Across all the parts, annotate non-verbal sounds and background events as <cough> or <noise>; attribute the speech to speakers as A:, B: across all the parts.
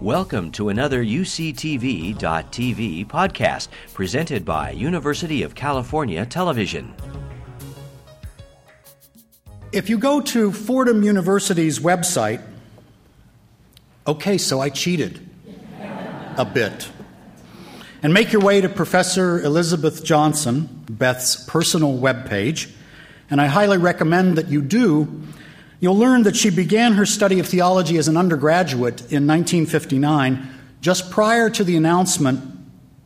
A: Welcome to another UCTV.tv podcast presented by University of California Television.
B: If you go to Fordham University's website, okay, so I cheated a bit. And make your way to Professor Elizabeth Johnson, Beth's personal webpage, and I highly recommend that you do. You'll learn that she began her study of theology as an undergraduate in 1959, just prior to the announcement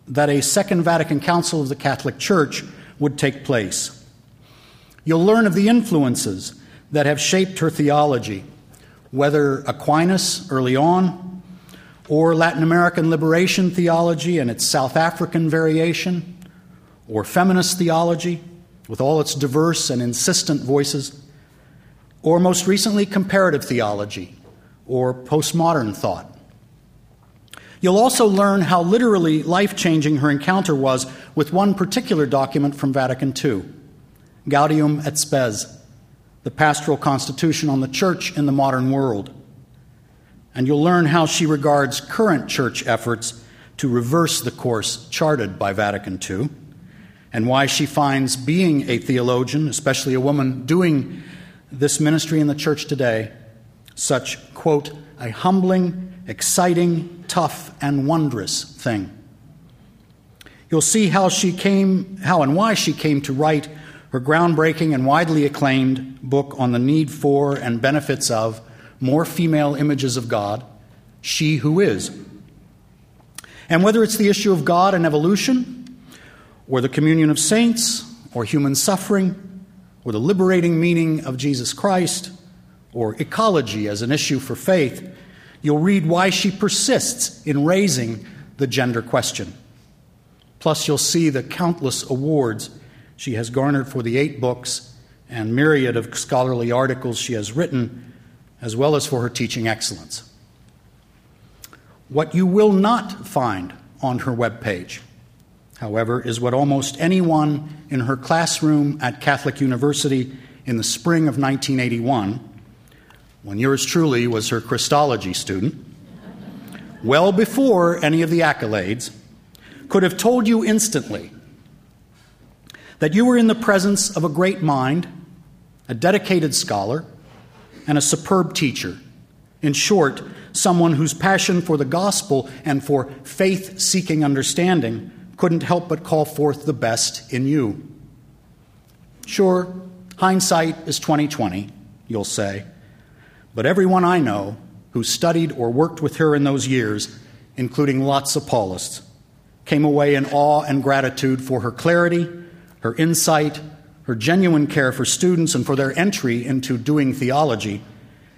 B: that a Second Vatican Council of the Catholic Church would take place. You'll learn of the influences that have shaped her theology, whether Aquinas early on, or Latin American liberation theology and its South African variation, or feminist theology with all its diverse and insistent voices, or most recently, comparative theology or postmodern thought. You'll also learn how literally life changing her encounter was with one particular document from Vatican II Gaudium et Spes, the pastoral constitution on the church in the modern world. And you'll learn how she regards current church efforts to reverse the course charted by Vatican II and why she finds being a theologian, especially a woman doing this ministry in the church today, such, quote, a humbling, exciting, tough, and wondrous thing. You'll see how she came, how and why she came to write her groundbreaking and widely acclaimed book on the need for and benefits of more female images of God, She Who Is. And whether it's the issue of God and evolution, or the communion of saints, or human suffering, or the liberating meaning of Jesus Christ, or ecology as an issue for faith, you'll read why she persists in raising the gender question. Plus, you'll see the countless awards she has garnered for the eight books and myriad of scholarly articles she has written, as well as for her teaching excellence. What you will not find on her webpage however, is what almost anyone in her classroom at Catholic University in the spring of 1981, when yours truly was her Christology student, well before any of the accolades, could have told you instantly that you were in the presence of a great mind, a dedicated scholar, and a superb teacher. In short, someone whose passion for the gospel and for faith seeking understanding couldn't help but call forth the best in you. Sure, hindsight is 2020, you'll say, but everyone I know who studied or worked with her in those years, including lots of Paulists, came away in awe and gratitude for her clarity, her insight, her genuine care for students and for their entry into doing theology,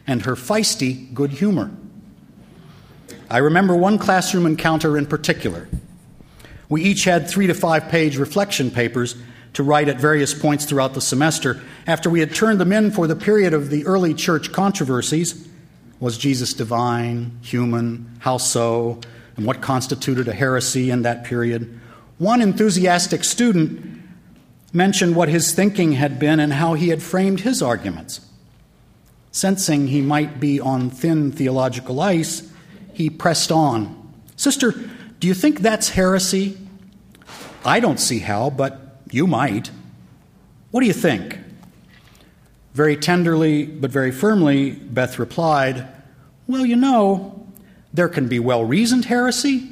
B: and her feisty good humor. I remember one classroom encounter in particular we each had three to five page reflection papers to write at various points throughout the semester. After we had turned them in for the period of the early church controversies was Jesus divine, human, how so, and what constituted a heresy in that period? One enthusiastic student mentioned what his thinking had been and how he had framed his arguments. Sensing he might be on thin theological ice, he pressed on. Sister, do you think that's heresy? I don't see how, but you might. What do you think? Very tenderly, but very firmly, Beth replied, Well, you know, there can be well reasoned heresy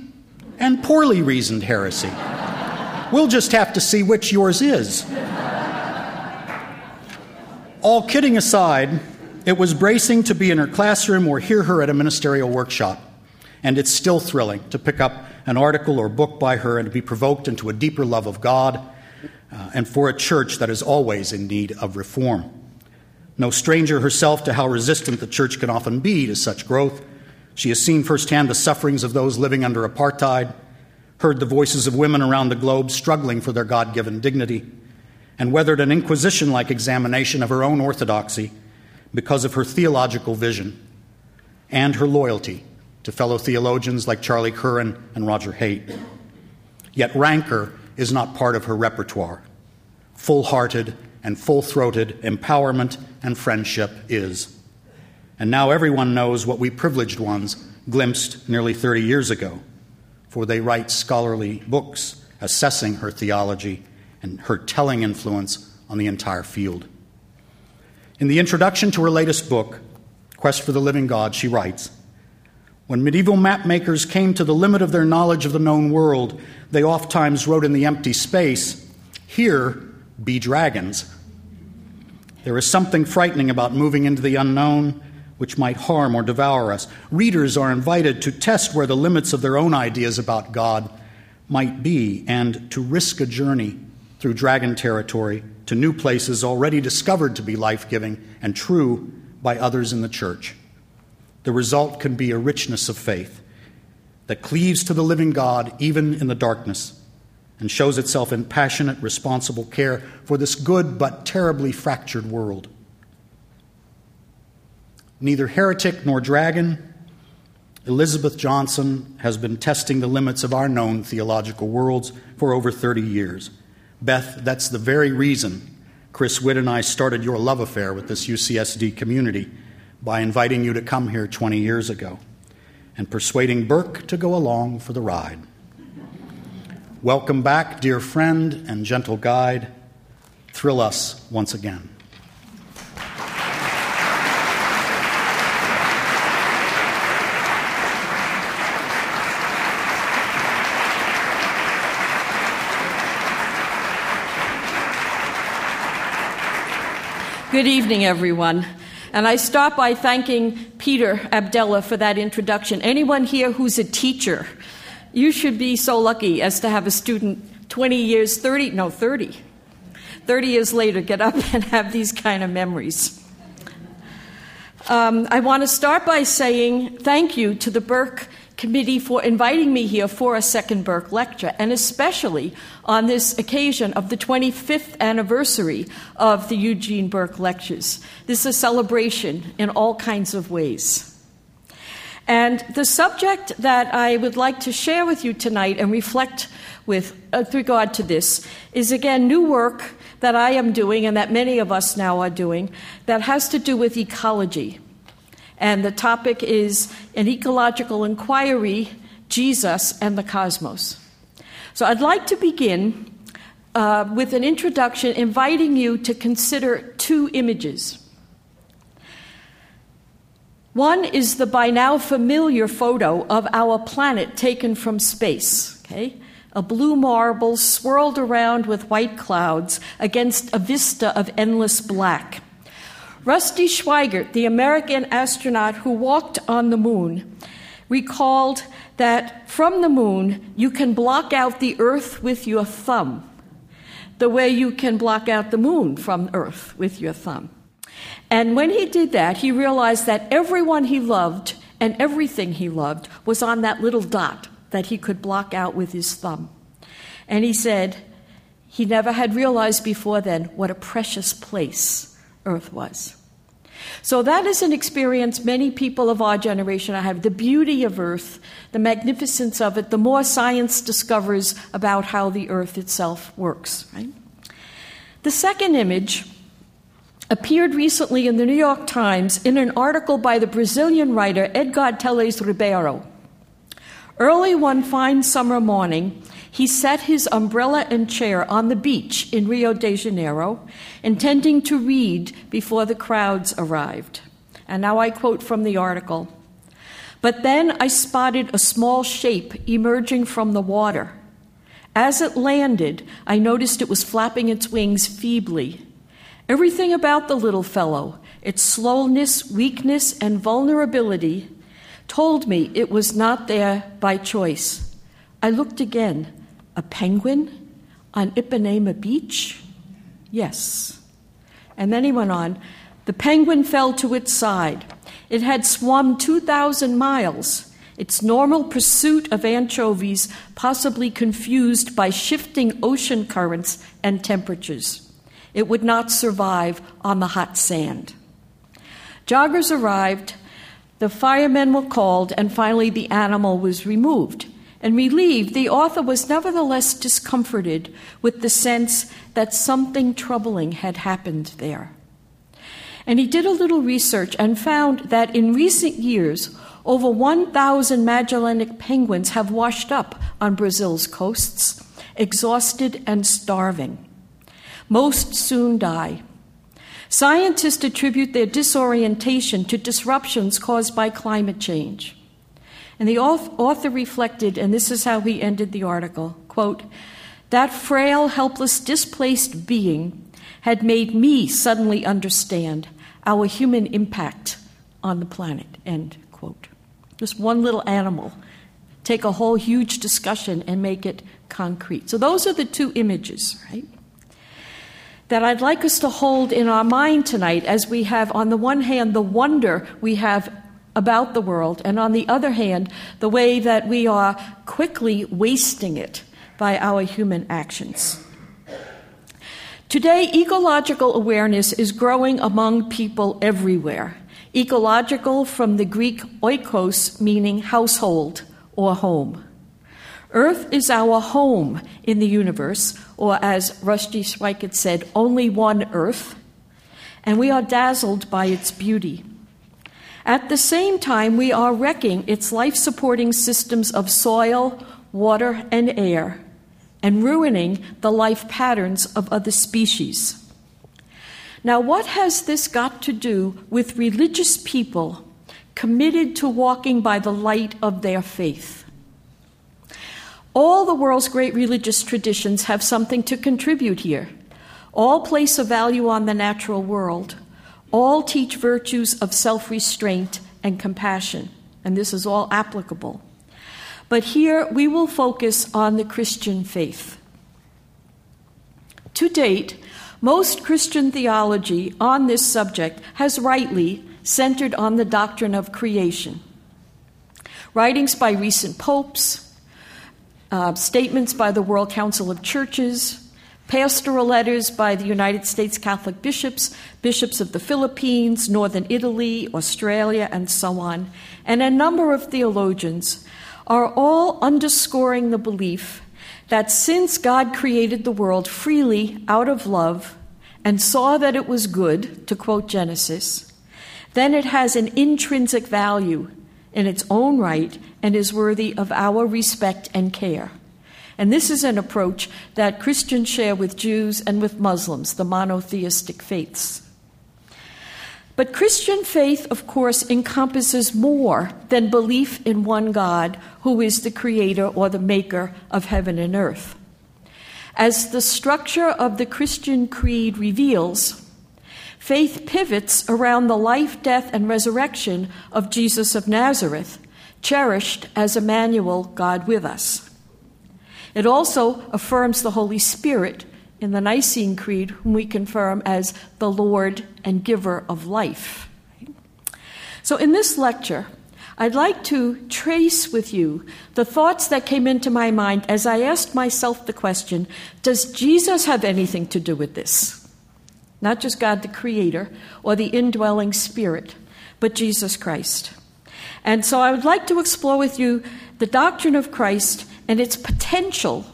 B: and poorly reasoned heresy. we'll just have to see which yours is. All kidding aside, it was bracing to be in her classroom or hear her at a ministerial workshop. And it's still thrilling to pick up an article or book by her and to be provoked into a deeper love of God uh, and for a church that is always in need of reform. No stranger herself to how resistant the church can often be to such growth. She has seen firsthand the sufferings of those living under apartheid, heard the voices of women around the globe struggling for their God given dignity, and weathered an inquisition like examination of her own orthodoxy because of her theological vision and her loyalty to fellow theologians like Charlie Curran and Roger Haight. Yet rancor is not part of her repertoire. Full hearted and full throated empowerment and friendship is. And now everyone knows what we privileged ones glimpsed nearly 30 years ago, for they write scholarly books assessing her theology and her telling influence on the entire field. In the introduction to her latest book, Quest for the Living God, she writes When medieval mapmakers came to the limit of their knowledge of the known world, they oft times wrote in the empty space, Here be dragons. There is something frightening about moving into the unknown, which might harm or devour us. Readers are invited to test where the limits of their own ideas about God might be and to risk a journey through dragon territory to new places already discovered to be life giving and true by others in the church. The result can be a richness of faith that cleaves to the living God even in the darkness and shows itself in passionate, responsible care for this good but terribly fractured world. Neither heretic nor dragon, Elizabeth Johnson has been testing the limits of our known theological worlds for over 30 years. Beth, that's the very reason Chris Witt and I started your love affair with this UCSD community by inviting you to come here 20 years ago and persuading Burke to go along for the ride. Welcome back, dear friend and gentle guide. Thrill us once again.
C: Good evening, everyone. And I start by thanking Peter Abdella for that introduction. Anyone here who's a teacher, you should be so lucky as to have a student 20 years, 30, no, 30, 30 years later get up <laughs> and have these kind of memories. Um, I want to start by saying thank you to the Burke Committee for inviting me here for a second Burke lecture, and especially on this occasion of the 25th anniversary of the Eugene Burke Lectures. This is a celebration in all kinds of ways. And the subject that I would like to share with you tonight and reflect with, uh, with regard to this is again new work that I am doing and that many of us now are doing that has to do with ecology. And the topic is an ecological inquiry Jesus and the cosmos. So I'd like to begin uh, with an introduction inviting you to consider two images. One is the by now familiar photo of our planet taken from space, okay? A blue marble swirled around with white clouds against a vista of endless black. Rusty Schweickart, the American astronaut who walked on the moon, recalled that from the moon you can block out the Earth with your thumb, the way you can block out the moon from Earth with your thumb. And when he did that, he realized that everyone he loved and everything he loved was on that little dot that he could block out with his thumb. And he said he never had realized before then what a precious place Earth was. So, that is an experience many people of our generation have the beauty of Earth, the magnificence of it, the more science discovers about how the Earth itself works. Right? The second image appeared recently in the New York Times in an article by the Brazilian writer Edgard Telles Ribeiro. Early one fine summer morning, he set his umbrella and chair on the beach in Rio de Janeiro, intending to read before the crowds arrived. And now I quote from the article But then I spotted a small shape emerging from the water. As it landed, I noticed it was flapping its wings feebly. Everything about the little fellow, its slowness, weakness, and vulnerability, told me it was not there by choice. I looked again a penguin on Ipanema Beach? Yes. And then he went on the penguin fell to its side. It had swum 2,000 miles, its normal pursuit of anchovies possibly confused by shifting ocean currents and temperatures. It would not survive on the hot sand. Joggers arrived, the firemen were called, and finally the animal was removed and relieved, the author was nevertheless discomforted with the sense that something troubling had happened there. And he did a little research and found that in recent years, over 1,000 Magellanic penguins have washed up on Brazil's coasts, exhausted and starving. Most soon die. Scientists attribute their disorientation to disruptions caused by climate change. And the author reflected, and this is how he ended the article quote, That frail, helpless, displaced being had made me suddenly understand our human impact on the planet. End quote. Just one little animal. Take a whole huge discussion and make it concrete. So, those are the two images, right? That I'd like us to hold in our mind tonight as we have, on the one hand, the wonder we have about the world, and on the other hand, the way that we are quickly wasting it by our human actions. Today, ecological awareness is growing among people everywhere. Ecological from the Greek oikos, meaning household or home. Earth is our home in the universe, or as Rusty Schweickart said, only one Earth, and we are dazzled by its beauty. At the same time, we are wrecking its life supporting systems of soil, water, and air, and ruining the life patterns of other species. Now, what has this got to do with religious people committed to walking by the light of their faith? All the world's great religious traditions have something to contribute here. All place a value on the natural world. All teach virtues of self restraint and compassion, and this is all applicable. But here we will focus on the Christian faith. To date, most Christian theology on this subject has rightly centered on the doctrine of creation. Writings by recent popes, uh, statements by the World Council of Churches, pastoral letters by the United States Catholic bishops, bishops of the Philippines, northern Italy, Australia, and so on, and a number of theologians are all underscoring the belief that since God created the world freely out of love and saw that it was good, to quote Genesis, then it has an intrinsic value in its own right and is worthy of our respect and care. And this is an approach that Christians share with Jews and with Muslims, the monotheistic faiths. But Christian faith, of course, encompasses more than belief in one God who is the creator or the maker of heaven and earth. As the structure of the Christian creed reveals, faith pivots around the life, death, and resurrection of Jesus of Nazareth, cherished as Emmanuel, God with us. It also affirms the Holy Spirit in the Nicene Creed, whom we confirm as the Lord and giver of life. So, in this lecture, I'd like to trace with you the thoughts that came into my mind as I asked myself the question Does Jesus have anything to do with this? Not just God the Creator or the indwelling Spirit, but Jesus Christ. And so I would like to explore with you the doctrine of Christ and its potential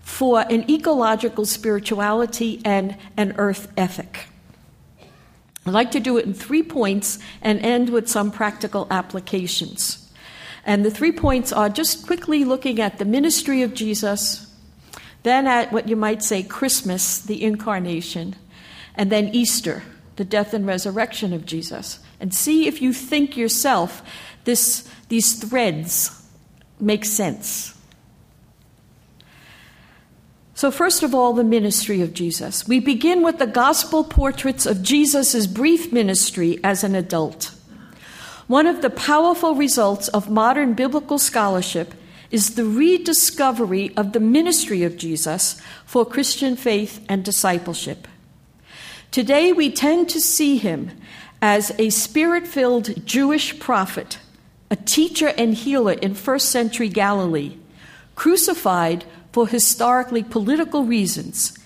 C: for an ecological spirituality and an earth ethic. I'd like to do it in three points and end with some practical applications. And the three points are just quickly looking at the ministry of Jesus, then at what you might say Christmas, the incarnation, and then Easter, the death and resurrection of Jesus. And see if you think yourself this, these threads make sense. So, first of all, the ministry of Jesus. We begin with the gospel portraits of Jesus' brief ministry as an adult. One of the powerful results of modern biblical scholarship is the rediscovery of the ministry of Jesus for Christian faith and discipleship. Today, we tend to see him as a spirit filled Jewish prophet, a teacher and healer in first century Galilee, crucified for historically political reasons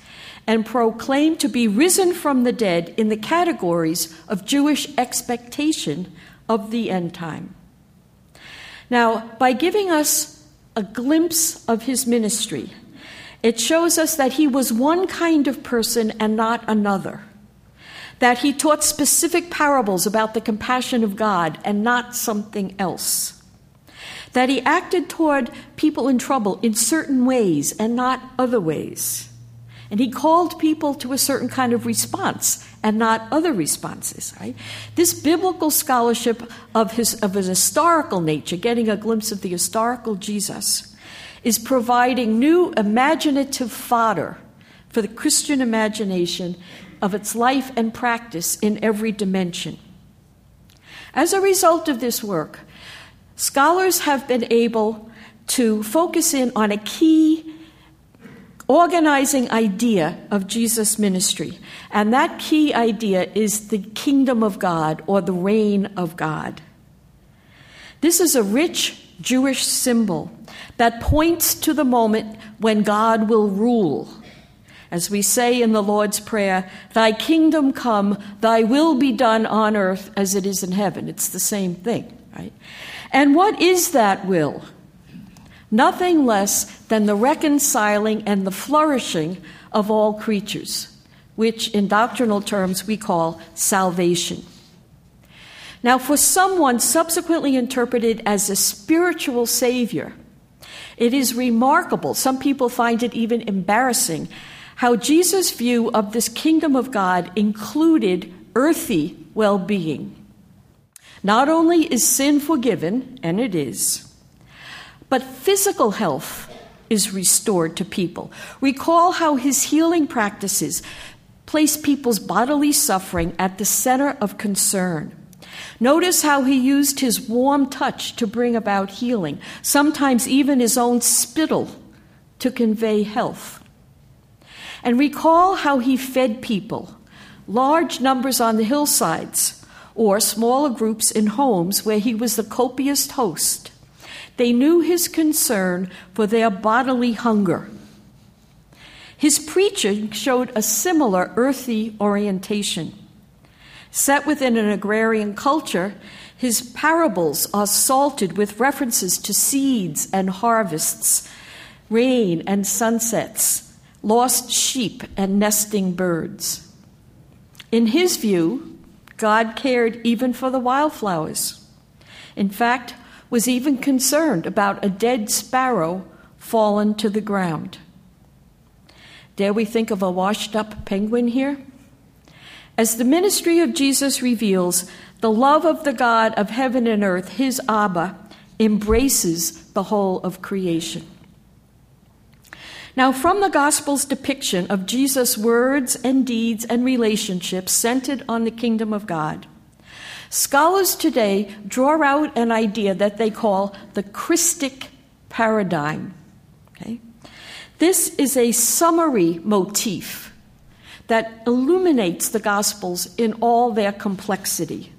C: and proclaimed to be risen from the dead in the categories of Jewish expectation of the end time. Now, by giving us a glimpse of his ministry, it shows us that he was one kind of person and not another. that he taught specific parables about the compassion of God and not something else, that he acted toward people in trouble in certain ways and not other ways. And he called people to a certain kind of response and not other responses. Right? This biblical scholarship of his of an historical nature, getting a glimpse of the historical Jesus, is providing new imaginative fodder for the Christian imagination of its life and practice in every dimension. As a result of this work, scholars have been able to focus in on a key organizing idea of Jesus' ministry. And that key idea is the kingdom of God or the reign of God. This is a rich Jewish symbol that points to the moment when God will rule. As we say in the Lord's Prayer, Thy kingdom come, Thy will be done on earth as it is in heaven. It's the same thing, right? And what is that will? nothing less than the reconciling and the flourishing of all creatures, which in doctrinal terms we call salvation. Now, for someone subsequently interpreted as a spiritual savior, it is remarkable, some people find it even embarrassing, how Jesus' view of this kingdom of God included earthy well being. Not only is sin forgiven, and it is, but physical health is restored to people. Recall how his healing practices place people's bodily suffering at the center of concern. Notice how he used his warm touch to bring about healing, sometimes even his own spittle to convey health. And recall how he fed people, large numbers on the hillsides, or smaller groups in homes where he was the copious host they knew his concern for their bodily hunger. His preaching showed a similar earthy orientation. Set within an agrarian culture, his parables are salted with references to seeds and harvests, rain and sunsets, lost sheep and nesting birds. In his view, God cared even for the wildflowers. In fact, was even concerned about a dead sparrow fallen to the ground. Dare we think of a washed up penguin here? As the ministry of Jesus reveals, the love of the God of heaven and earth, his Abba, embraces the whole of creation. Now, from the Gospel's depiction of Jesus' words and deeds and relationships centered on the kingdom of God, Scholars today draw out an idea that they call the Christic paradigm. Okay? This is a summary motif that illuminates the Gospels in all their complexity.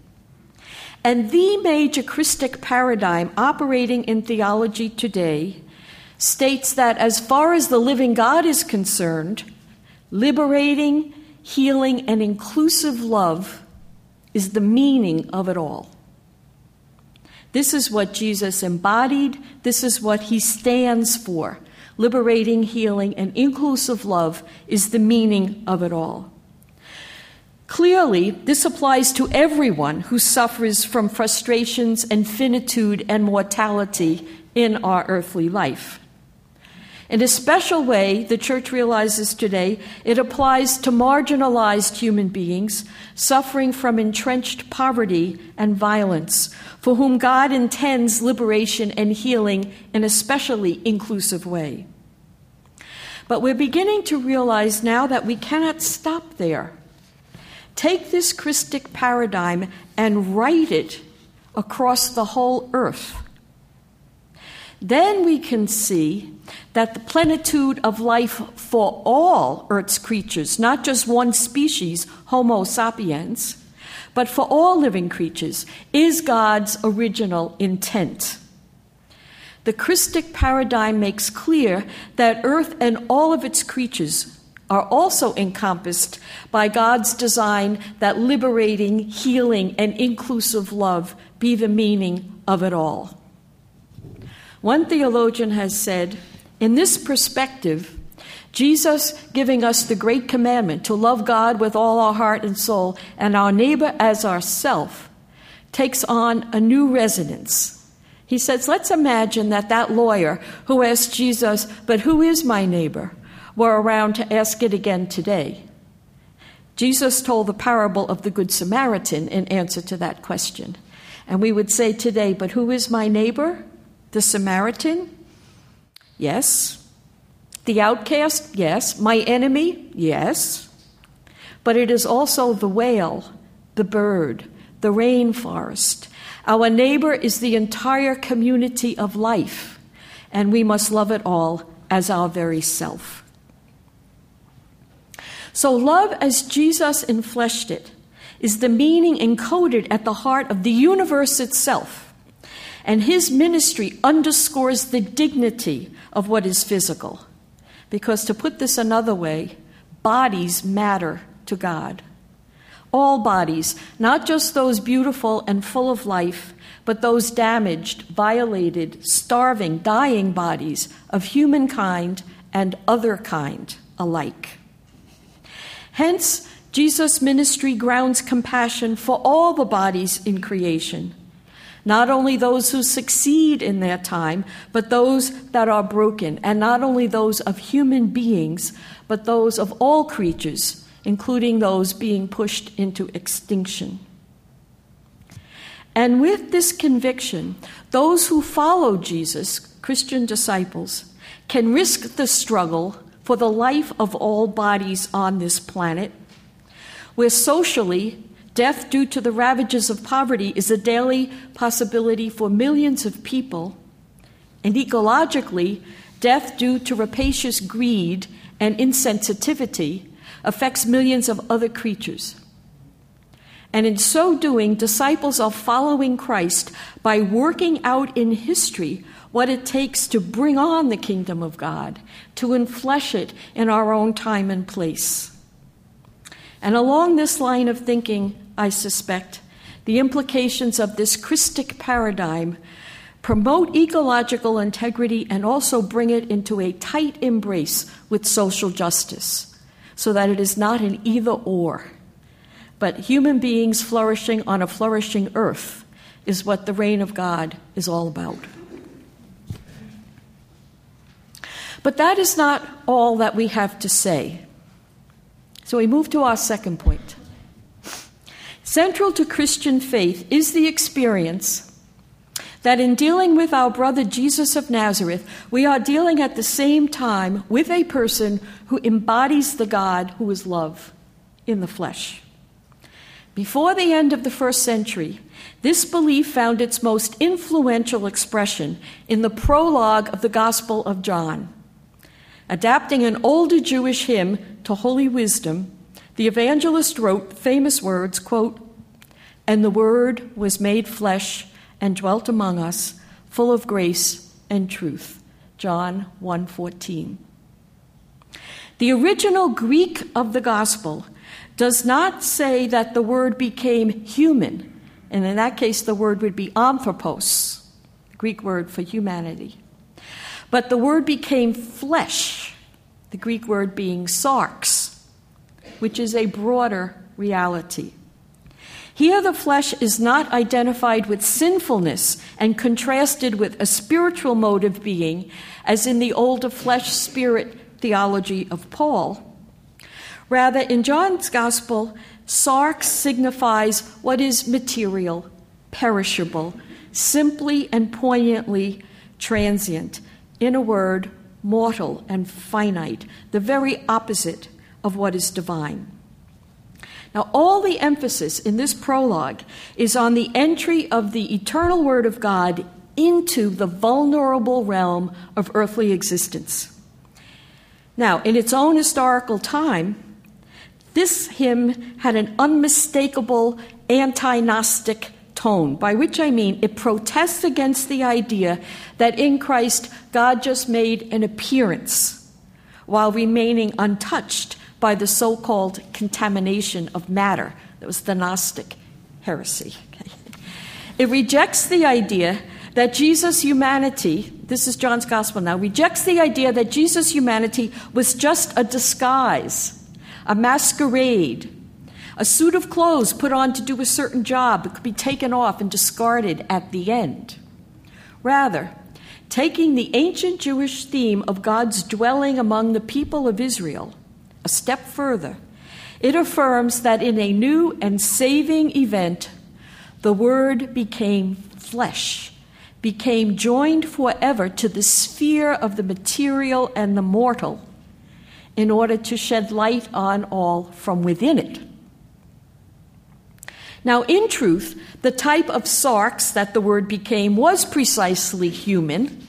C: And the major Christic paradigm operating in theology today states that as far as the living God is concerned, liberating, healing, and inclusive love is the meaning of it all. This is what Jesus embodied, this is what he stands for. Liberating, healing, and inclusive love is the meaning of it all. Clearly, this applies to everyone who suffers from frustrations and finitude and mortality in our earthly life. In a special way, the church realizes today it applies to marginalized human beings suffering from entrenched poverty and violence, for whom God intends liberation and healing in a specially inclusive way. But we're beginning to realize now that we cannot stop there. Take this Christic paradigm and write it across the whole earth. Then we can see that the plenitude of life for all Earth's creatures, not just one species, Homo sapiens, but for all living creatures, is God's original intent. The Christic paradigm makes clear that Earth and all of its creatures are also encompassed by God's design that liberating, healing, and inclusive love be the meaning of it all. One theologian has said in this perspective, Jesus giving us the great commandment to love God with all our heart and soul and our neighbor as ourself takes on a new resonance. He says, let's imagine that that lawyer who asked Jesus, but who is my neighbor, were around to ask it again today. Jesus told the parable of the Good Samaritan in answer to that question. And we would say today, but who is my neighbor? The Samaritan? Yes. The outcast? Yes. My enemy? Yes. But it is also the whale, the bird, the rainforest. Our neighbor is the entire community of life, and we must love it all as our very self. So, love as Jesus enfleshed it is the meaning encoded at the heart of the universe itself. And his ministry underscores the dignity of what is physical. Because, to put this another way, bodies matter to God. All bodies, not just those beautiful and full of life, but those damaged, violated, starving, dying bodies of humankind and other kind alike. Hence, Jesus' ministry grounds compassion for all the bodies in creation, not only those who succeed in their time, but those that are broken, and not only those of human beings, but those of all creatures, including those being pushed into extinction. And with this conviction, those who follow Jesus, Christian disciples, can risk the struggle for the life of all bodies on this planet where socially, death due to the ravages of poverty is a daily possibility for millions of people, and ecologically, death due to rapacious greed and insensitivity affects millions of other creatures. And in so doing, disciples are following Christ by working out in history what it takes to bring on the kingdom of God, to enflesh it in our own time and place. And along this line of thinking, I suspect, the implications of this Christic paradigm promote ecological integrity and also bring it into a tight embrace with social justice, so that it is not an either or, but human beings flourishing on a flourishing earth is what the reign of God is all about. But that is not all that we have to say. So we move to our second point. Central to Christian faith is the experience that in dealing with our brother Jesus of Nazareth, we are dealing at the same time with a person who embodies the God who is love in the flesh. Before the end of the first century, this belief found its most influential expression in the prologue of the Gospel of John. Adapting an older Jewish hymn to holy wisdom, the evangelist wrote famous words, quote, "And the word was made flesh and dwelt among us, full of grace and truth." John 1:14. The original Greek of the gospel does not say that the word became human, and in that case the word would be anthropos, Greek word for humanity. But the word became flesh, the Greek word being sarx, which is a broader reality. Here, the flesh is not identified with sinfulness and contrasted with a spiritual mode of being, as in the older flesh spirit theology of Paul. Rather, in John's Gospel, sarx signifies what is material, perishable, simply and poignantly transient, in a word, mortal and finite, the very opposite of what is divine. Now, all the emphasis in this prologue is on the entry of the eternal Word of God into the vulnerable realm of earthly existence. Now, in its own historical time, this hymn had an unmistakable anti Gnostic tone, by which I mean it protests against the idea that in Christ God just made an appearance while remaining untouched by the so called contamination of matter. That was the Gnostic heresy. It rejects the idea that Jesus' humanity, this is John's gospel now, rejects the idea that Jesus' humanity was just a disguise, a masquerade, a suit of clothes put on to do a certain job that could be taken off and discarded at the end. Rather, taking the ancient Jewish theme of God's dwelling among the people of Israel a step further, it affirms that in a new and saving event, the Word became flesh, became joined forever to the sphere of the material and the mortal, in order to shed light on all from within it. Now, in truth, the type of sarx that the Word became was precisely human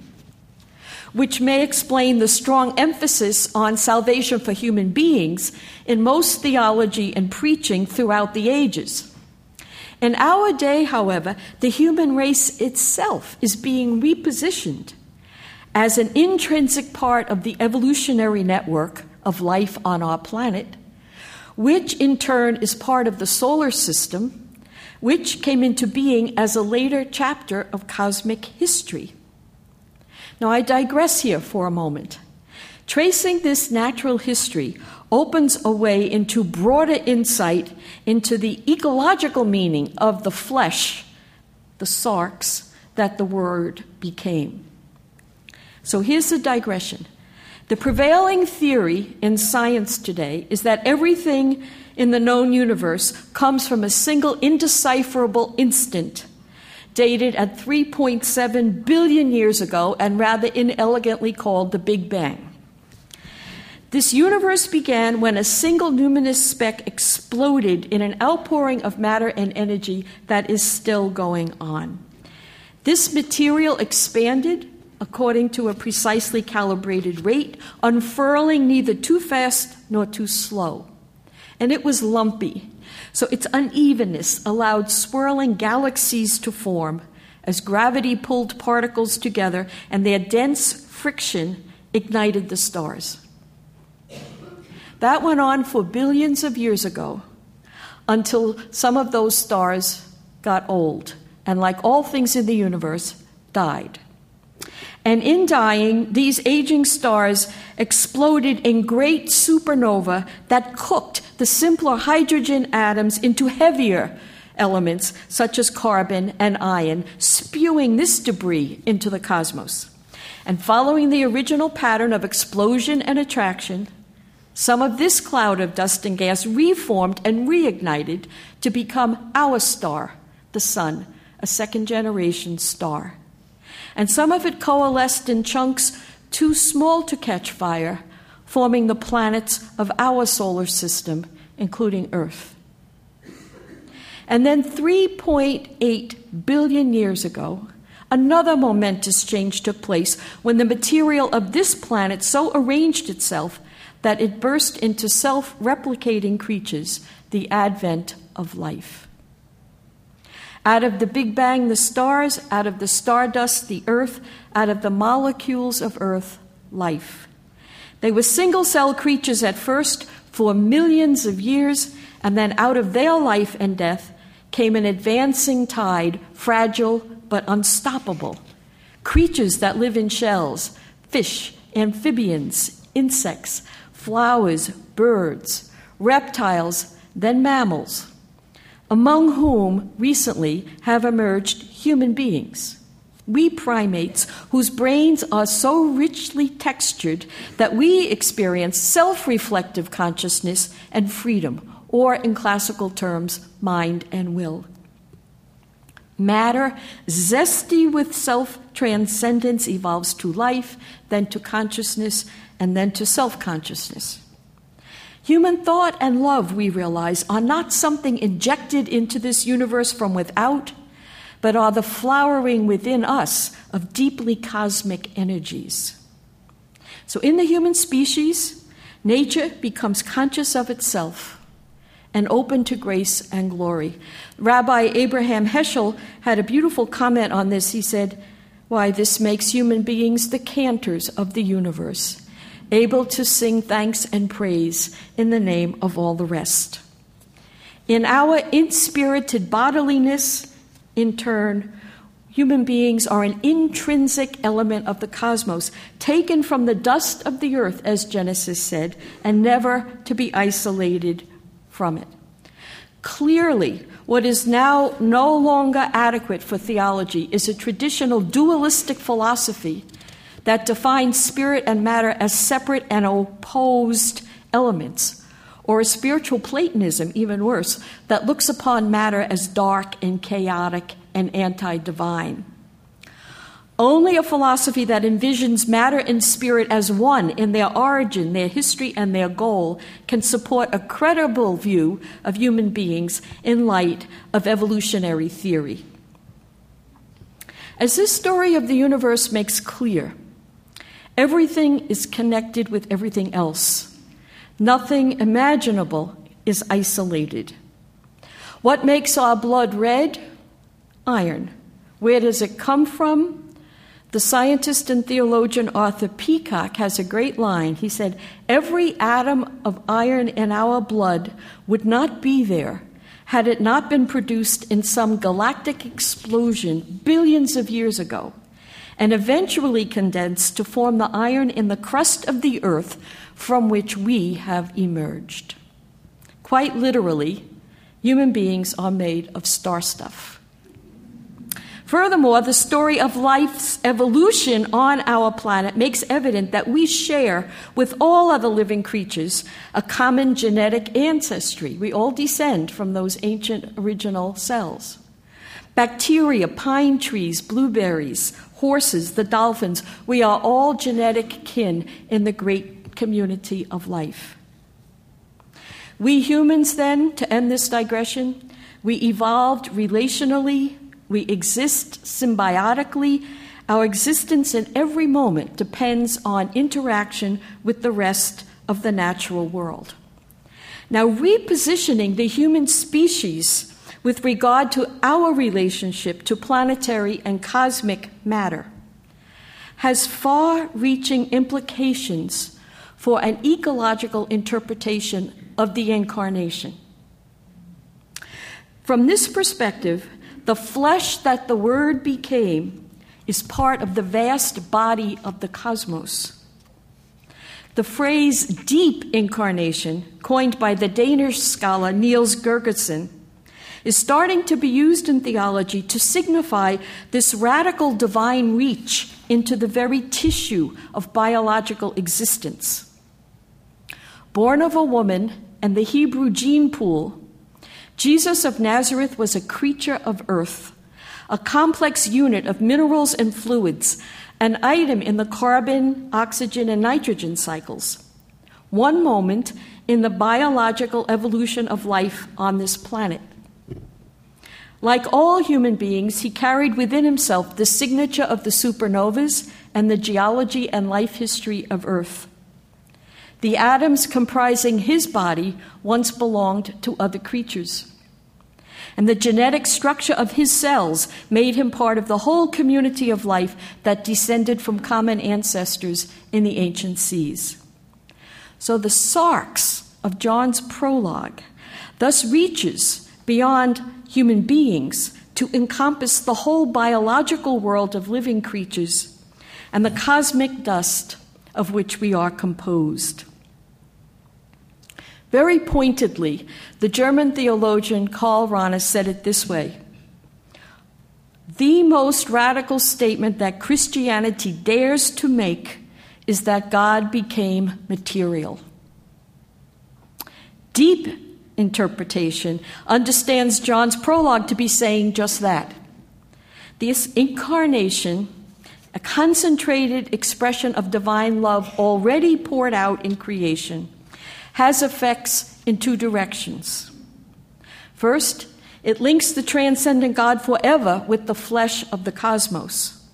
C: which may explain the strong emphasis on salvation for human beings in most theology and preaching throughout the ages. In our day, however, the human race itself is being repositioned as an intrinsic part of the evolutionary network of life on our planet, which in turn is part of the solar system, which came into being as a later chapter of cosmic history. Now, I digress here for a moment. Tracing this natural history opens a way into broader insight into the ecological meaning of the flesh, the sarx, that the word became. So here's the digression. The prevailing theory in science today is that everything in the known universe comes from a single indecipherable instant dated at 3.7 billion years ago and rather inelegantly called the Big Bang. This universe began when a single luminous speck exploded in an outpouring of matter and energy that is still going on. This material expanded according to a precisely calibrated rate, unfurling neither too fast nor too slow. And it was lumpy, so its unevenness allowed swirling galaxies to form as gravity pulled particles together and their dense friction ignited the stars. That went on for billions of years ago until some of those stars got old and, like all things in the universe, died. And in dying, these aging stars exploded in great supernova that cooked the simpler hydrogen atoms into heavier elements such as carbon and iron, spewing this debris into the cosmos. And following the original pattern of explosion and attraction, some of this cloud of dust and gas reformed and reignited to become our star, the Sun, a second generation star. And some of it coalesced in chunks too small to catch fire, forming the planets of our solar system, including Earth. And then 3.8 billion years ago, another momentous change took place when the material of this planet so arranged itself that it burst into self replicating creatures, the advent of life. Out of the Big Bang, the stars, out of the stardust, the earth, out of the molecules of earth, life. They were single cell creatures at first for millions of years, and then out of their life and death came an advancing tide, fragile but unstoppable. Creatures that live in shells, fish, amphibians, insects, flowers, birds, reptiles, then mammals, among whom recently have emerged human beings we primates, whose brains are so richly textured that we experience self reflective consciousness and freedom, or in classical terms, mind and will. Matter, zesty with self transcendence, evolves to life, then to consciousness, and then to self consciousness. Human thought and love, we realize, are not something injected into this universe from without but are the flowering within us of deeply cosmic energies. So, in the human species, nature becomes conscious of itself and open to grace and glory. Rabbi Abraham Heschel had a beautiful comment on this. He said, Why, this makes human beings the cantors of the universe, able to sing thanks and praise in the name of all the rest. In our inspirited bodiliness, in turn, human beings are an intrinsic element of the cosmos, taken from the dust of the earth, as Genesis said, and never to be isolated from it. Clearly, what is now no longer adequate for theology is a traditional dualistic philosophy that defines spirit and matter as separate and opposed elements, or a spiritual Platonism, even worse, that looks upon matter as dark and chaotic and anti divine. Only a philosophy that envisions matter and spirit as one in their origin, their history, and their goal can support a credible view of human beings in light of evolutionary theory. As this story of the universe makes clear, everything is connected with everything else. Nothing imaginable is isolated. What makes our blood red? Iron. Where does it come from? The scientist and theologian Arthur Peacocke has a great line. He said, Every atom of iron in our blood would not be there had it not been produced in some galactic explosion billions of years ago and eventually condensed to form the iron in the crust of the earth from which we have emerged. Quite literally, human beings are made of star stuff. Furthermore, the story of life's evolution on our planet makes evident that we share with all other living creatures a common genetic ancestry. We all descend from those ancient original cells. Bacteria, pine trees, blueberries, horses, the dolphins, we are all genetic kin in the great community of life. We humans, then, to end this digression, we evolved relationally, we exist symbiotically. Our existence in every moment depends on interaction with the rest of the natural world. Now, repositioning the human species with regard to our relationship to planetary and cosmic matter has far reaching implications for an ecological interpretation of the incarnation. From this perspective, the flesh that the Word became is part of the vast body of the cosmos. The phrase deep incarnation, coined by the Danish scholar Niels Gregersen, is starting to be used in theology to signify this radical divine reach into the very tissue of biological existence. Born of a woman and the Hebrew gene pool, Jesus of Nazareth was a creature of earth, a complex unit of minerals and fluids, an item in the carbon, oxygen, and nitrogen cycles. One moment in the biological evolution of life on this planet. Like all human beings, he carried within himself the signature of the supernovas and the geology and life history of Earth. The atoms comprising his body once belonged to other creatures. And the genetic structure of his cells made him part of the whole community of life that descended from common ancestors in the ancient seas. So the sarx of John's prologue thus reaches beyond human beings to encompass the whole biological world of living creatures and the cosmic dust of which we are composed. Very pointedly, the German theologian Karl Rahner said it this way The most radical statement that Christianity dares to make is that God became material. Deep interpretation understands John's prologue to be saying just that. This incarnation, a concentrated expression of divine love already poured out in creation, has effects in two directions. First, it links the transcendent God forever with the flesh of the cosmos.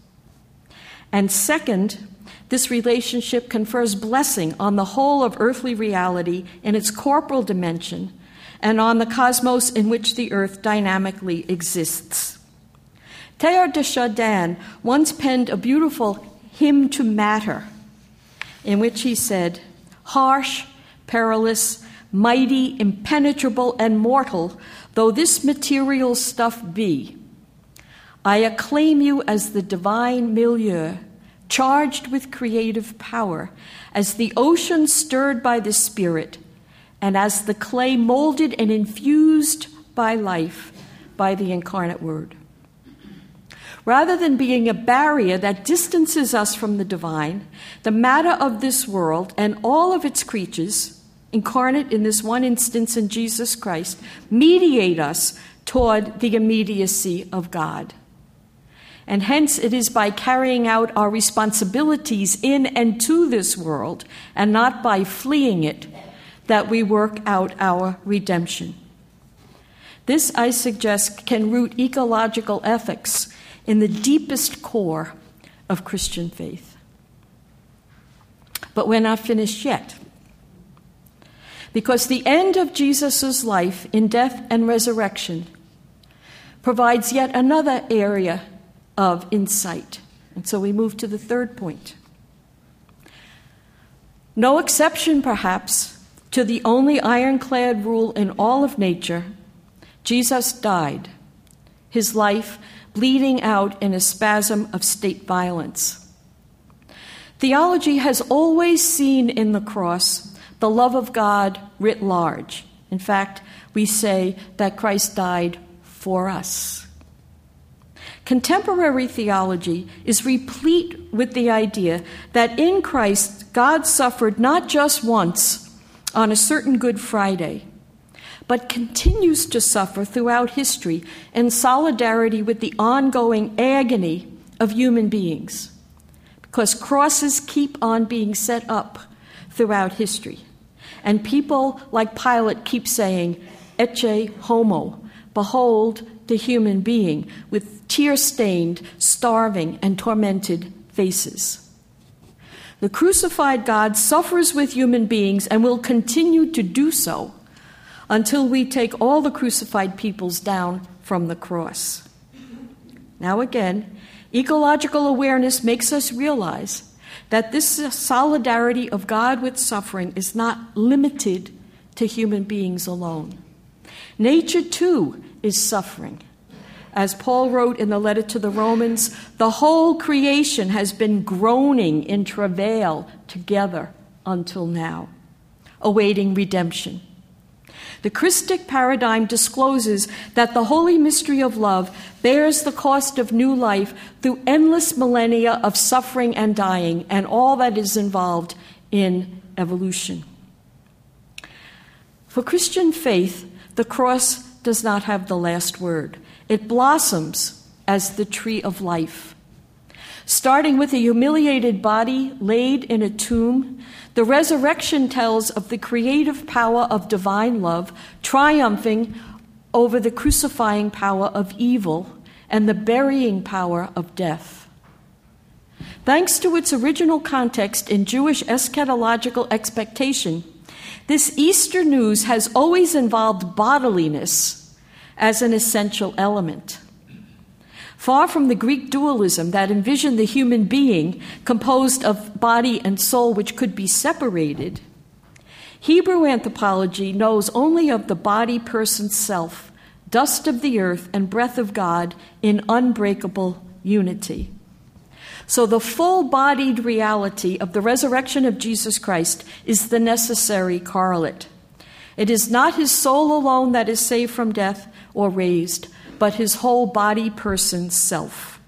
C: And second, this relationship confers blessing on the whole of earthly reality in its corporal dimension and on the cosmos in which the earth dynamically exists. Teilhard de Chardin once penned a beautiful hymn to matter in which he said, Harsh, perilous, mighty, impenetrable, and mortal though this material stuff be, I acclaim you as the divine milieu, charged with creative power, as the ocean stirred by the Spirit, and as the clay molded and infused by life by the incarnate Word. Rather than being a barrier that distances us from the divine, the matter of this world and all of its creatures, incarnate in this one instance in Jesus Christ, mediate us toward the immediacy of God. And hence, it is by carrying out our responsibilities in and to this world, and not by fleeing it, that we work out our redemption. This, I suggest, can root ecological ethics in the deepest core of Christian faith. But we're not finished yet. Because the end of Jesus' life in death and resurrection provides yet another area of insight. And so we move to the third point. No exception, perhaps, to the only ironclad rule in all of nature Jesus died, his life bleeding out in a spasm of state violence. Theology has always seen in the cross the love of God writ large. In fact, we say that Christ died for us. Contemporary theology is replete with the idea that in Christ, God suffered not just once on a certain Good Friday but continues to suffer throughout history in solidarity with the ongoing agony of human beings. Because crosses keep on being set up throughout history. And people like Pilate keep saying, Ecce homo, behold the human being with tear stained, starving, and tormented faces. The crucified God suffers with human beings and will continue to do so until we take all the crucified peoples down from the cross. Now, again, ecological awareness makes us realize that this solidarity of God with suffering is not limited to human beings alone. Nature, too, is suffering. As Paul wrote in the letter to the Romans, the whole creation has been groaning in travail together until now, awaiting redemption. The Christic paradigm discloses that the holy mystery of love bears the cost of new life through endless millennia of suffering and dying and all that is involved in evolution. For Christian faith, the cross does not have the last word. It blossoms as the tree of life. Starting with a humiliated body laid in a tomb the resurrection tells of the creative power of divine love triumphing over the crucifying power of evil and the burying power of death. Thanks to its original context in Jewish eschatological expectation, this Easter news has always involved bodiliness as an essential element. Far from the Greek dualism that envisioned the human being composed of body and soul which could be separated, Hebrew anthropology knows only of the body person self, dust of the earth and breath of God in unbreakable unity. So, the full bodied reality of the resurrection of Jesus Christ is the necessary correlate. It is not his soul alone that is saved from death or raised, but his whole body, person, self.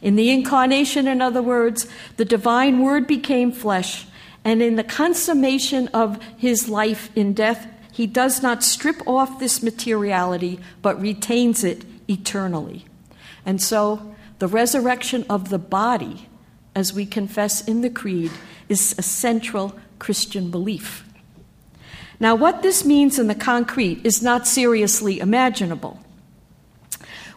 C: In the incarnation, in other words, the divine word became flesh, and in the consummation of his life in death, he does not strip off this materiality, but retains it eternally. And so, the resurrection of the body, as we confess in the Creed, is a central Christian belief. Now, what this means in the concrete is not seriously imaginable.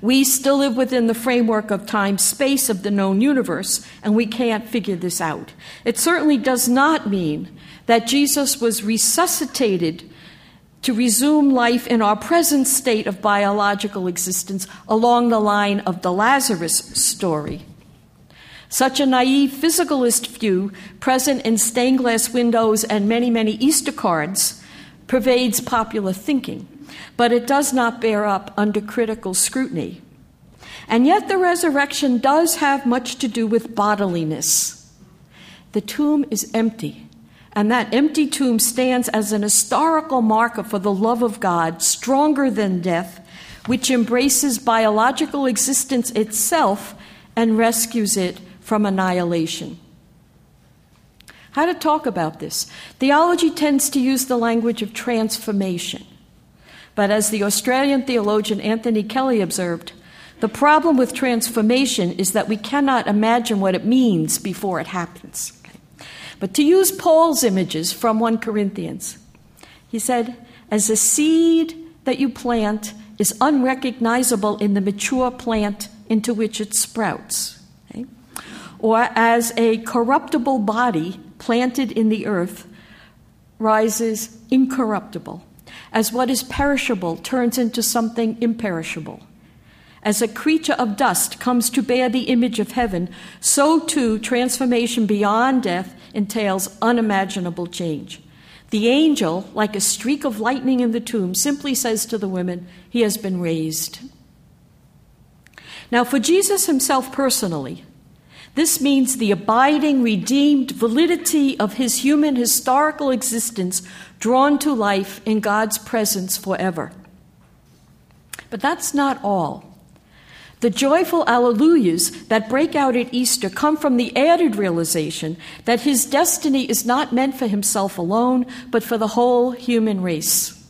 C: We still live within the framework of time space of the known universe, and we can't figure this out. It certainly does not mean that Jesus was resuscitated to resume life in our present state of biological existence along the line of the Lazarus story. Such a naive physicalist view, present in stained glass windows and many, many Easter cards, pervades popular thinking but it does not bear up under critical scrutiny. And yet, the resurrection does have much to do with bodiliness. The tomb is empty, and that empty tomb stands as an historical marker for the love of God, stronger than death, which embraces biological existence itself and rescues it from annihilation. How to talk about this? Theology tends to use the language of transformation. But as the Australian theologian Anthony Kelly observed, the problem with transformation is that we cannot imagine what it means before it happens. But to use Paul's images from 1 Corinthians, he said, As a seed that you plant is unrecognizable in the mature plant into which it sprouts, okay? or as a corruptible body planted in the earth rises incorruptible, as what is perishable turns into something imperishable. As a creature of dust comes to bear the image of heaven, so too transformation beyond death entails unimaginable change. The angel, like a streak of lightning in the tomb, simply says to the women, He has been raised. Now, for Jesus himself personally, this means the abiding, redeemed validity of his human historical existence drawn to life in God's presence forever. But that's not all. The joyful alleluias that break out at Easter come from the added realization that his destiny is not meant for himself alone, but for the whole human race.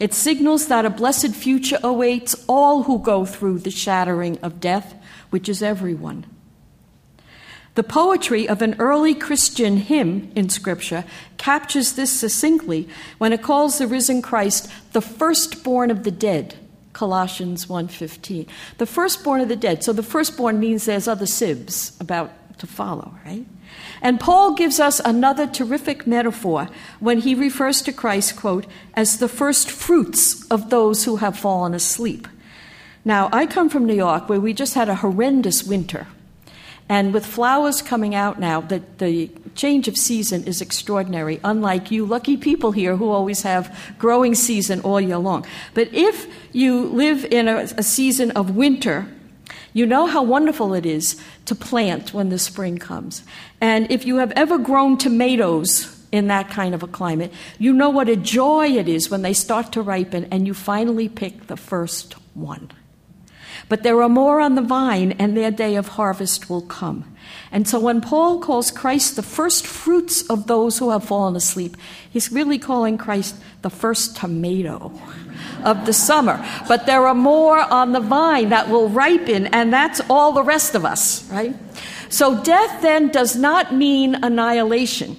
C: It signals that a blessed future awaits all who go through the shattering of death, which is everyone. The poetry of an early Christian hymn in Scripture captures this succinctly when it calls the risen Christ the firstborn of the dead. Colossians 1:15. The firstborn of the dead. So the firstborn means there's other sibs about to follow, right? And Paul gives us another terrific metaphor when he refers to Christ, quote, as the first fruits of those who have fallen asleep. Now, I come from New York where we just had a horrendous winter. And with flowers coming out now, the, the change of season is extraordinary, unlike you lucky people here who always have growing season all year long. But if you live in a, a season of winter, you know how wonderful it is to plant when the spring comes. And if you have ever grown tomatoes in that kind of a climate, you know what a joy it is when they start to ripen and you finally pick the first one. But there are more on the vine, and their day of harvest will come. And so when Paul calls Christ the first fruits of those who have fallen asleep, he's really calling Christ the first tomato of the summer. But there are more on the vine that will ripen, and that's all the rest of us, right? So death then does not mean annihilation.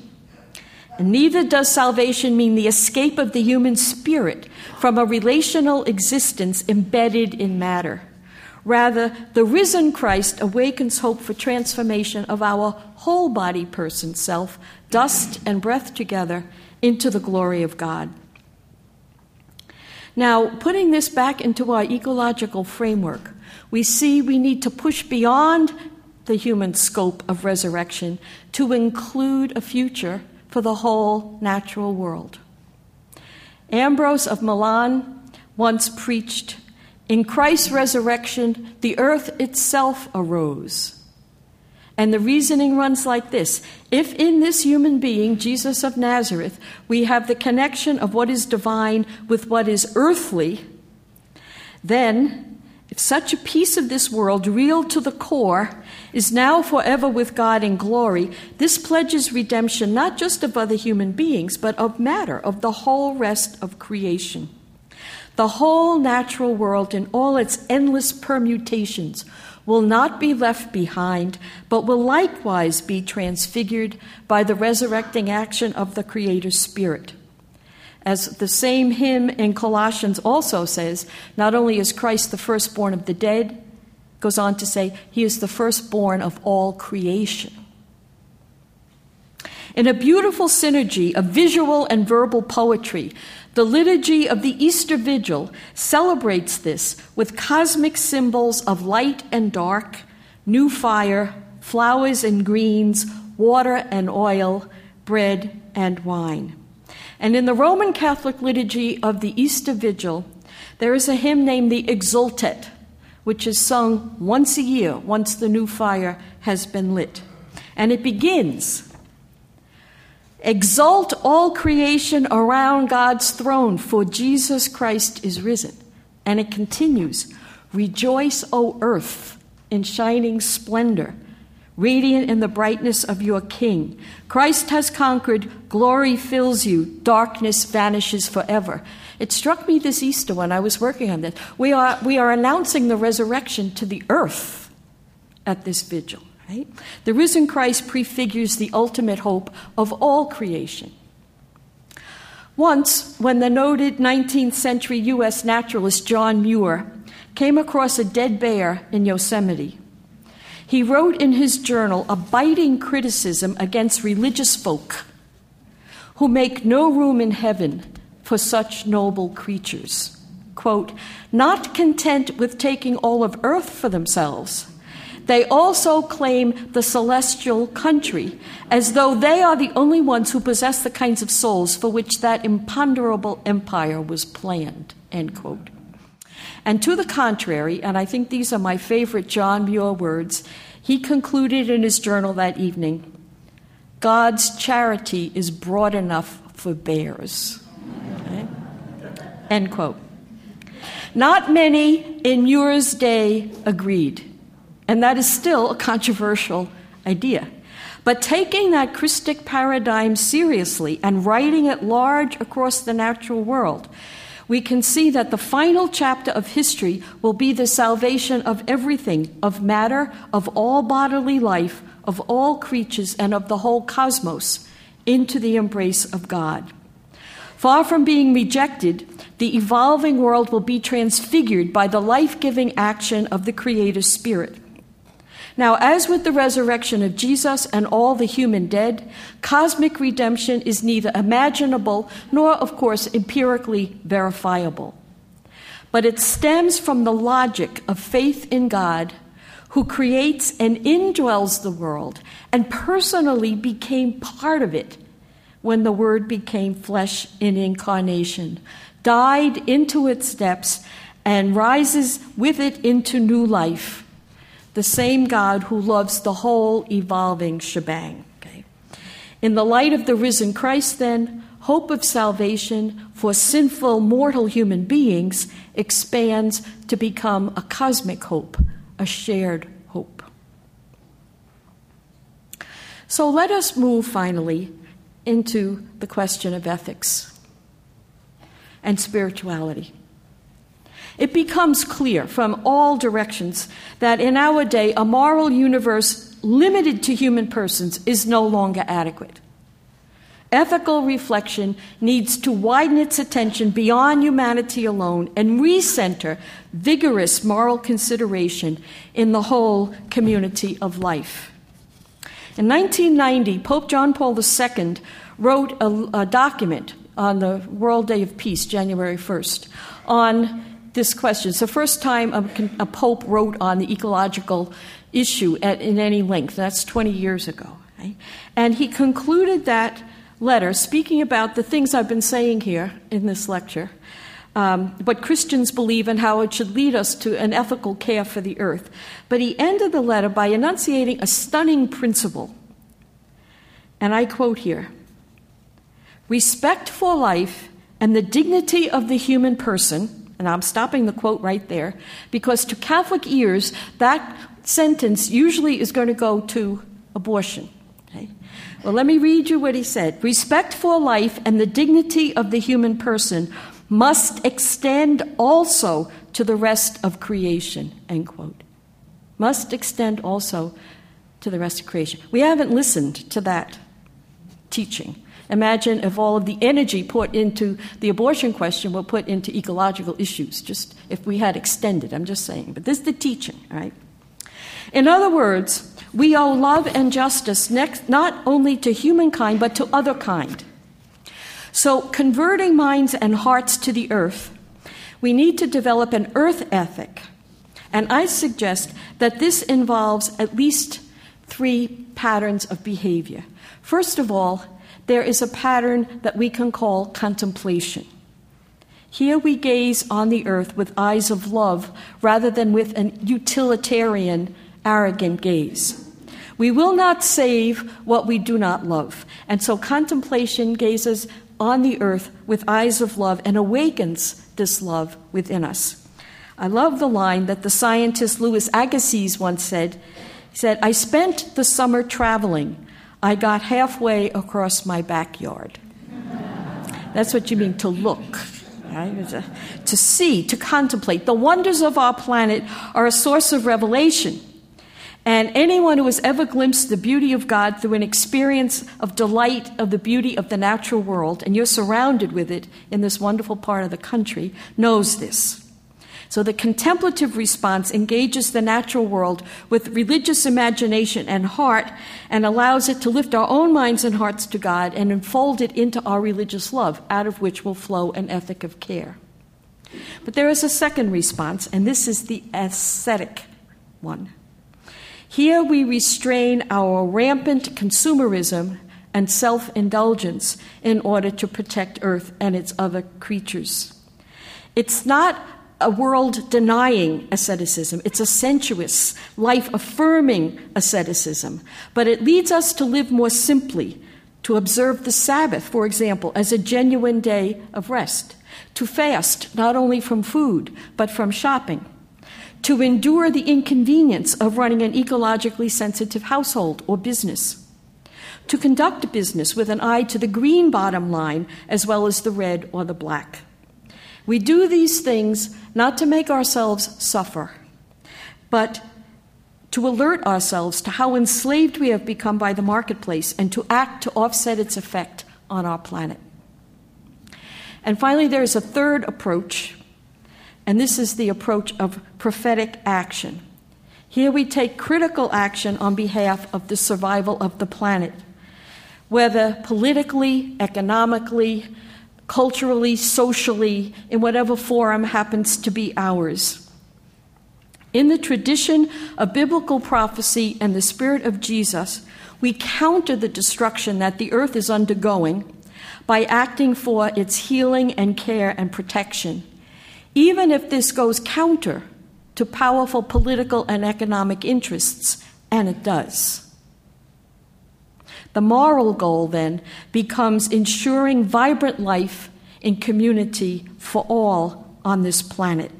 C: And neither does salvation mean the escape of the human spirit from a relational existence embedded in matter. Rather, the risen Christ awakens hope for transformation of our whole body person self, dust and breath together, into the glory of God. Now, putting this back into our ecological framework, we see we need to push beyond the human scope of resurrection to include a future for the whole natural world. Ambrose of Milan once preached in Christ's resurrection, the earth itself arose. And the reasoning runs like this If in this human being, Jesus of Nazareth, we have the connection of what is divine with what is earthly, then, if such a piece of this world, real to the core, is now forever with God in glory, this pledges redemption not just of other human beings, but of matter, of the whole rest of creation. The whole natural world in all its endless permutations will not be left behind, but will likewise be transfigured by the resurrecting action of the Creator's Spirit. As the same hymn in Colossians also says, not only is Christ the firstborn of the dead, goes on to say, He is the firstborn of all creation. In a beautiful synergy of visual and verbal poetry, the liturgy of the Easter Vigil celebrates this with cosmic symbols of light and dark, new fire, flowers and greens, water and oil, bread and wine. And in the Roman Catholic liturgy of the Easter Vigil, there is a hymn named the Exultet, which is sung once a year, once the new fire has been lit. And it begins Exalt all creation around God's throne, for Jesus Christ is risen. And it continues Rejoice, O earth, in shining splendor, radiant in the brightness of your King. Christ has conquered, glory fills you, darkness vanishes forever. It struck me this Easter when I was working on this. We are, we are announcing the resurrection to the earth at this vigil. Right? The risen Christ prefigures the ultimate hope of all creation. Once, when the noted 19th century U.S. naturalist John Muir came across a dead bear in Yosemite, he wrote in his journal a biting criticism against religious folk who make no room in heaven for such noble creatures. Quote, not content with taking all of earth for themselves, they also claim the celestial country, as though they are the only ones who possess the kinds of souls for which that imponderable empire was planned. End quote. And to the contrary, and I think these are my favorite John Muir words, he concluded in his journal that evening God's charity is broad enough for bears. Okay? End quote. Not many in Muir's day agreed. And that is still a controversial idea. But taking that Christic paradigm seriously and writing it large across the natural world, we can see that the final chapter of history will be the salvation of everything, of matter, of all bodily life, of all creatures, and of the whole cosmos, into the embrace of God. Far from being rejected, the evolving world will be transfigured by the life giving action of the Creator Spirit. Now, as with the resurrection of Jesus and all the human dead, cosmic redemption is neither imaginable nor, of course, empirically verifiable. But it stems from the logic of faith in God, who creates and indwells the world and personally became part of it when the Word became flesh in incarnation, died into its depths, and rises with it into new life the same God who loves the whole evolving shebang. Okay? In the light of the risen Christ, then, hope of salvation for sinful mortal human beings expands to become a cosmic hope, a shared hope. So let us move finally into the question of ethics and spirituality it becomes clear from all directions that in our day, a moral universe limited to human persons is no longer adequate. Ethical reflection needs to widen its attention beyond humanity alone and recenter vigorous moral consideration in the whole community of life. In 1990, Pope John Paul II wrote a, a document on the World Day of Peace, January 1st, on this question. It's the first time a, a pope wrote on the ecological issue at, in any length. That's 20 years ago. Right? And he concluded that letter speaking about the things I've been saying here in this lecture. Um, what Christians believe and how it should lead us to an ethical care for the earth. But he ended the letter by enunciating a stunning principle. And I quote here Respect for life and the dignity of the human person and I'm stopping the quote right there because to Catholic ears, that sentence usually is going to go to abortion. Okay? Well, let me read you what he said Respect for life and the dignity of the human person must extend also to the rest of creation. End quote. Must extend also to the rest of creation. We haven't listened to that teaching. Imagine if all of the energy put into the abortion question were put into ecological issues, just if we had extended, I'm just saying. But this is the teaching, right? In other words, we owe love and justice next, not only to humankind, but to other kind. So, converting minds and hearts to the earth, we need to develop an earth ethic. And I suggest that this involves at least three patterns of behavior. First of all, there is a pattern that we can call contemplation. Here we gaze on the earth with eyes of love rather than with an utilitarian, arrogant gaze. We will not save what we do not love. And so contemplation gazes on the earth with eyes of love and awakens this love within us. I love the line that the scientist Louis Agassiz once said. He said, I spent the summer traveling. I got halfway across my backyard. That's what you mean to look. Right? To see, to contemplate. The wonders of our planet are a source of revelation. And anyone who has ever glimpsed the beauty of God through an experience of delight of the beauty of the natural world, and you're surrounded with it in this wonderful part of the country, knows this. So the contemplative response engages the natural world with religious imagination and heart and allows it to lift our own minds and hearts to God and enfold it into our religious love, out of which will flow an ethic of care. But there is a second response, and this is the ascetic one. Here we restrain our rampant consumerism and self indulgence in order to protect Earth and its other creatures. It's not a world denying asceticism. It's a sensuous, life affirming asceticism. But it leads us to live more simply, to observe the Sabbath, for example, as a genuine day of rest, to fast not only from food, but from shopping, to endure the inconvenience of running an ecologically sensitive household or business. To conduct business with an eye to the green bottom line as well as the red or the black. We do these things not to make ourselves suffer, but to alert ourselves to how enslaved we have become by the marketplace and to act to offset its effect on our planet. And finally, there is a third approach, and this is the approach of prophetic action. Here we take critical action on behalf of the survival of the planet, whether politically, economically, culturally, socially, in whatever forum happens to be ours. In the tradition of biblical prophecy and the Spirit of Jesus, we counter the destruction that the earth is undergoing by acting for its healing and care and protection, even if this goes counter to powerful political and economic interests, and it does. The moral goal then becomes ensuring vibrant life in community for all on this planet.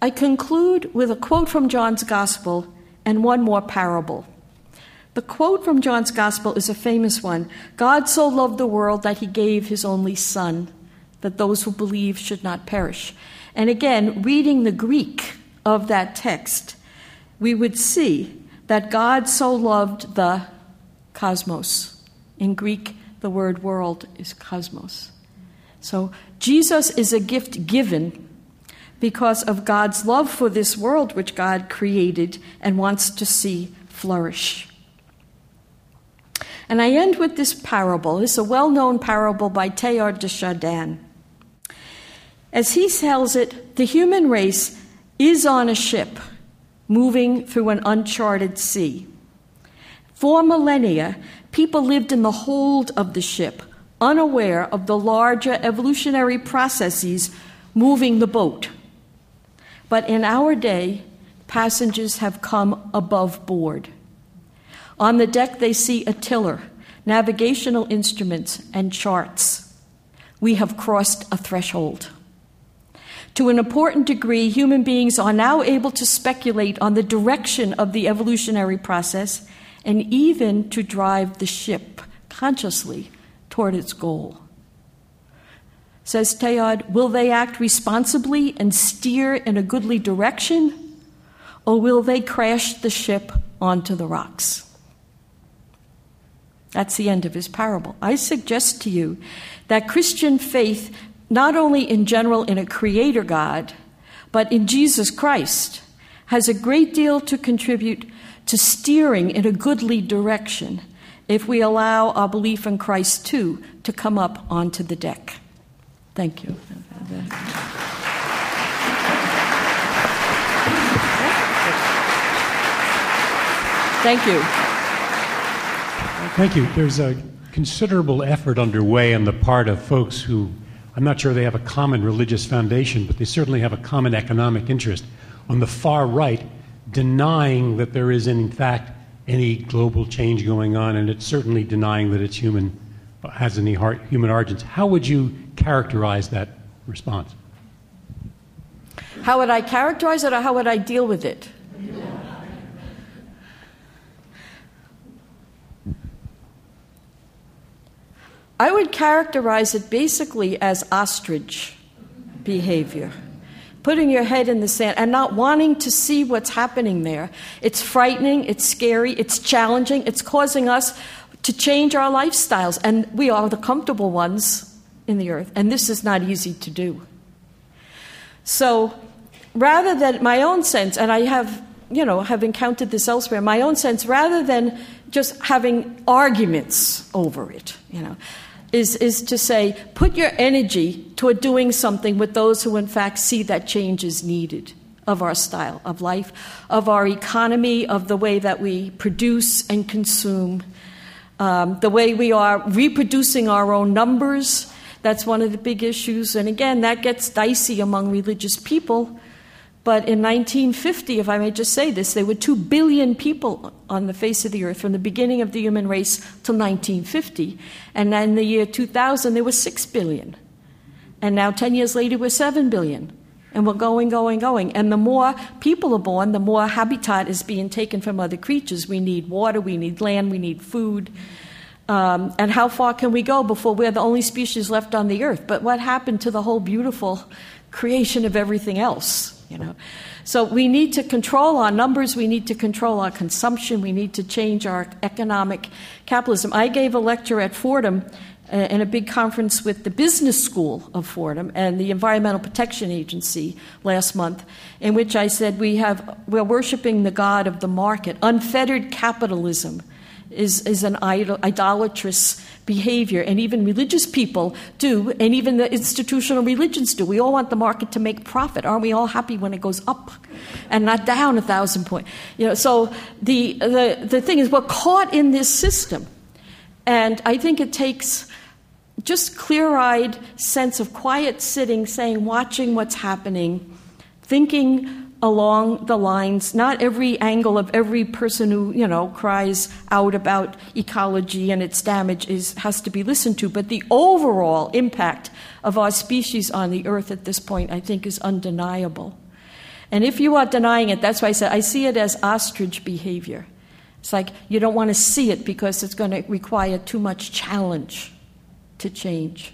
C: I conclude with a quote from John's Gospel and one more parable. The quote from John's Gospel is a famous one God so loved the world that he gave his only Son, that those who believe should not perish. And again, reading the Greek of that text, we would see that God so loved the cosmos. In Greek, the word world is cosmos. So Jesus is a gift given because of God's love for this world which God created and wants to see flourish. And I end with this parable. It's a well known parable by Teilhard de Chardin. As he tells it, the human race is on a ship moving through an uncharted sea. For millennia, people lived in the hold of the ship, unaware of the larger evolutionary processes moving the boat. But in our day, passengers have come above board. On the deck, they see a tiller, navigational instruments, and charts. We have crossed a threshold. To an important degree, human beings are now able to speculate on the direction of the evolutionary process and even to drive the ship consciously toward its goal. Says Teilhard, will they act responsibly and steer in a goodly direction, or will they crash the ship onto the rocks? That's the end of his parable. I suggest to you that Christian faith, not only in general in a creator God, but in Jesus Christ, has a great deal to contribute to steering in a goodly direction if we allow our belief in Christ too to come up onto the deck. Thank you. Thank you.
D: Thank you. There's a considerable effort underway on the part of folks who I'm not sure they have a common religious foundation, but they certainly have a common economic interest. On the far right, denying that there is, in fact, any global change going on, and it's certainly denying that it's human, has any heart, human origins. How would you characterize that response?
C: How would I characterize it, or how would I deal with it? I would characterize it basically as ostrich behavior. Putting your head in the sand and not wanting to see what's happening there. It's frightening, it's scary, it's challenging, it's causing us to change our lifestyles. And we are the comfortable ones in the earth, and this is not easy to do. So rather than my own sense, and I have, you know, have encountered this elsewhere, my own sense, rather than just having arguments over it, you know, is, is to say, put your energy toward doing something with those who, in fact, see that change is needed of our style of life, of our economy, of the way that we produce and consume, um, the way we are reproducing our own numbers. That's one of the big issues. And again, that gets dicey among religious people but in 1950, if I may just say this, there were 2 billion people on the face of the earth from the beginning of the human race till 1950. And then in the year 2000, there were 6 billion. And now, 10 years later, we're 7 billion. And we're going, going, going. And the more people are born, the more habitat is being taken from other creatures. We need water, we need land, we need food. Um, and how far can we go before we're the only species left on the earth? But what happened to the whole beautiful creation of everything else? You know. So we need to control our numbers, we need to control our consumption, we need to change our economic capitalism. I gave a lecture at Fordham uh, in a big conference with the business school of Fordham and the Environmental Protection Agency last month, in which I said we have we're worshiping the god of the market, unfettered capitalism is, is an idol, idolatrous behavior, and even religious people do, and even the institutional religions do. We all want the market to make profit. Aren't we all happy when it goes up and not down a thousand points? You know, so the, the, the thing is, we're caught in this system, and I think it takes just clear-eyed sense of quiet sitting, saying, watching what's happening, thinking along the lines, not every angle of every person who, you know, cries out about ecology and its damage is, has to be listened to, but the overall impact of our species on the earth at this point, I think, is undeniable. And if you are denying it, that's why I said I see it as ostrich behavior. It's like you don't want to see it because it's going to require too much challenge to change.